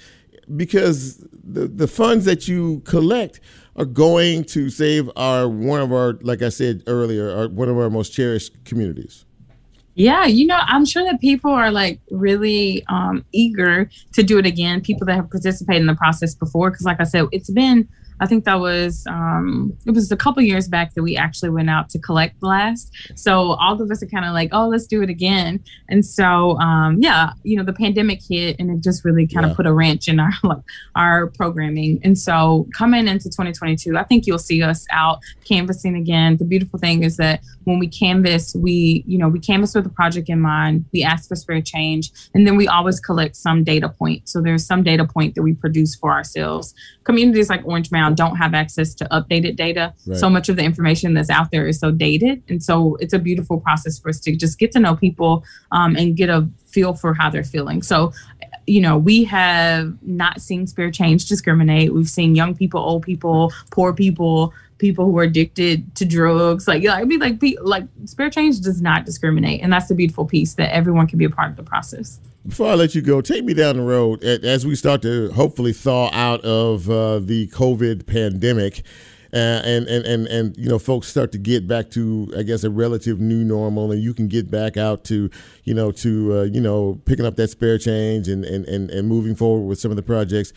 Speaker 2: because the the funds that you collect are going to save our one of our like I said earlier, our, one of our most cherished communities.
Speaker 13: Yeah, you know, I'm sure that people are like really um, eager to do it again. People that have participated in the process before, because like I said, it's been. I think that was um, it was a couple years back that we actually went out to collect last. So all of us are kind of like, oh, let's do it again. And so um, yeah, you know, the pandemic hit and it just really kind of
Speaker 14: Yeah.
Speaker 13: put a wrench in our like our programming. And so coming into 2022, I think you'll see us out canvassing again. The beautiful thing is that when we canvass, we, you know, we canvass with a project in mind, we ask for spare change, and then we always collect some data point. So there's some data point that we produce for ourselves. Communities like Orange Mound don't have access to updated data.
Speaker 14: Right.
Speaker 13: So much of the information that's out there is so dated. And so it's a beautiful process for us to just get to know people um, and get a feel for how they're feeling. So you know, we have not seen spirit change discriminate. We've seen young people, old people, poor people, people who are addicted to drugs. Like, yeah, I mean, like, pe- like spare change does not discriminate, and that's the beautiful piece that everyone can be a part of the process.
Speaker 2: Before I let you go, take me down the road as we start to hopefully thaw out of uh, the COVID pandemic. Uh, and, and, and, and, you know, folks start to get back to, I guess, a relative new normal, and you can get back out to, you know, to, uh, you know, picking up that spare change and, and, and, and moving forward with some of the projects.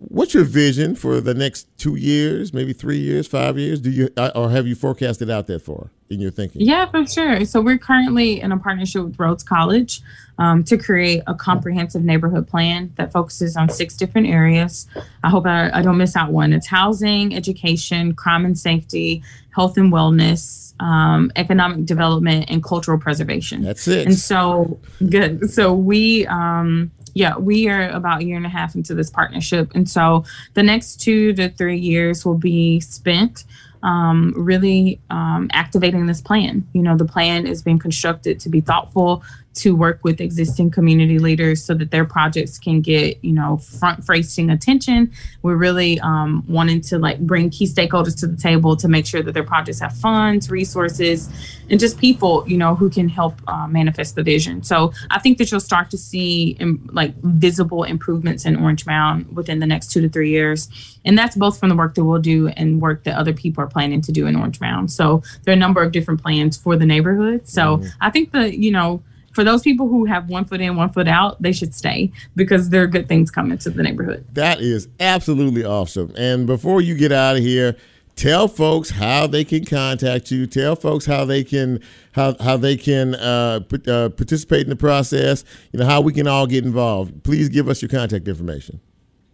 Speaker 2: What's your vision for the next two years, maybe three years, five years? Do you uh, or have you forecasted out that far in your thinking?
Speaker 13: Yeah, for sure. So we're currently in a partnership with Rhodes College um, to create a comprehensive neighborhood plan that focuses on six different areas. I hope I, I don't miss out one. It's housing, education, crime and safety, health and wellness, um, economic development, and cultural preservation.
Speaker 2: That's it.
Speaker 13: And so good. So we um yeah, we are about a year and a half into this partnership. And so the next two to three years will be spent um, really um, activating this plan. You know, the plan is being constructed to be thoughtful, to work with existing community leaders so that their projects can get you know front facing attention. We're really um, wanting to like bring key stakeholders to the table to make sure that their projects have funds resources and just people you know who can help uh, manifest the vision. So i think that you'll start to see um, like visible improvements in orange mound within the next two to three years. And that's both from the work that we'll do and work that other people are planning to do in orange mound. So there are a number of different plans for the neighborhood. So
Speaker 2: Mm-hmm.
Speaker 13: i think that you know for those people who have one foot in, one foot out, they should stay because there are good things coming to the neighborhood.
Speaker 2: That is absolutely awesome. And before you get out of here, tell folks how they can contact you. Tell folks how they can how how they can uh, put, uh, participate in the process. You know how we can all get involved. Please give us your contact information.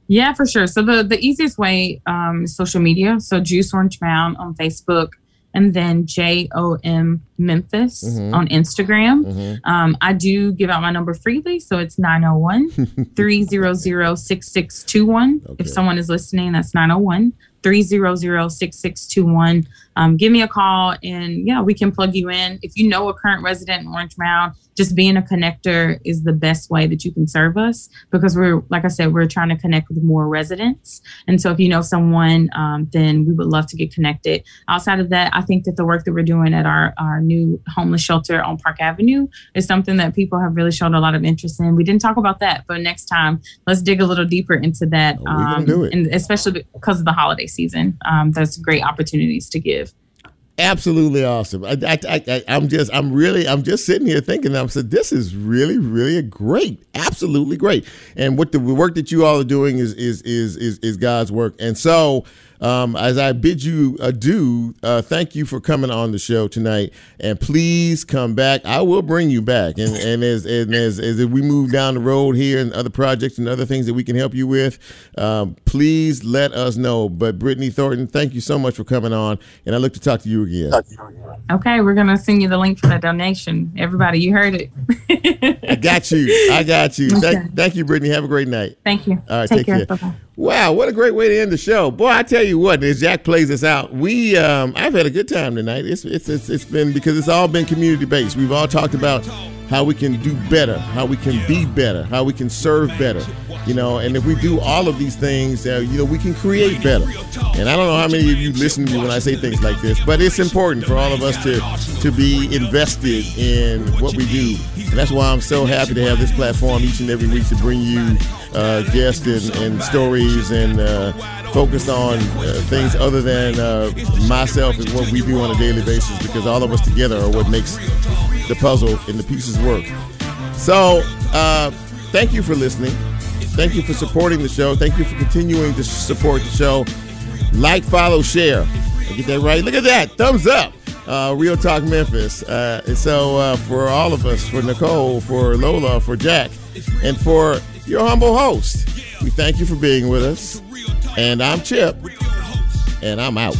Speaker 13: Yeah, for sure. So the the easiest way um, is social media. So Juice Orange Mound on Facebook, and then J O M Memphis
Speaker 2: Mhm.
Speaker 13: on Instagram.
Speaker 2: Mhm.
Speaker 13: Um, I do give out my number freely, so it's 901 300 6621. If someone is listening, that's 901 300 6621. Um, give me a call and yeah, we can plug you in. If you know a current resident in Orange Mound, just being a connector is the best way that you can serve us because we're, like I said, we're trying to connect with more residents. And so if you know someone, um, then we would love to get connected. Outside of that, I think that the work that we're doing at our, our new homeless shelter on Park Avenue is something that people have really shown a lot of interest in. We didn't talk about that, but next time, let's dig a little deeper into that.
Speaker 2: it.
Speaker 13: And especially because of the holiday season, um, there's great opportunities to give.
Speaker 2: Absolutely awesome. I, I, I, I'm just, I'm really, I'm just sitting here thinking. I'm said, this is really, really a great. Absolutely great. And what the work that you all are doing is, is, is, is, is God's work. And so, um, as I bid you adieu, uh, thank you for coming on the show tonight. And please come back. I will bring you back. And, and as, and as, as we move down the road here and other projects and other things that we can help you with, um, please let us know. But Brittany Thornton, thank you so much for coming on. And I look to talk to you again.
Speaker 13: Okay, we're gonna send you the link for that donation. Everybody, you heard it.
Speaker 2: I got you. I got you.
Speaker 13: Okay.
Speaker 2: Thank, thank you, Brittany. Have a great night.
Speaker 13: Thank you.
Speaker 2: All right,
Speaker 13: Take
Speaker 2: take,
Speaker 13: care.
Speaker 2: care.
Speaker 13: Bye-bye.
Speaker 2: Wow, what a great way to end the show, boy! I tell you what, as Jack plays us out, we um, I've had a good time tonight. It's it's it's, it's been because it's all been community based. We've all talked about how we can do better, how we can be better, how we can serve better. You know, and if we do all of these things, uh, you know, we can create better. And I don't know how many of you listen to me when I say things like this, but it's important for all of us to to be invested in what we do. And that's why I'm so happy to have this platform each and every week to bring you uh, guests and, and stories and uh, focus on uh, things other than uh, myself and what we do on a daily basis because all of us together are what makes the puzzle and the pieces work. So, uh, thank you for listening. Thank you for supporting the show. Thank you for continuing to support the show. Like, follow, share. I get that right? Look at that. Thumbs up. Uh, Real Talk Memphis. Uh, and so, uh, for all of us, for Nicole, for Lola, for Jack, and for your humble host, we thank you for being with us. And I'm Chip, and I'm out.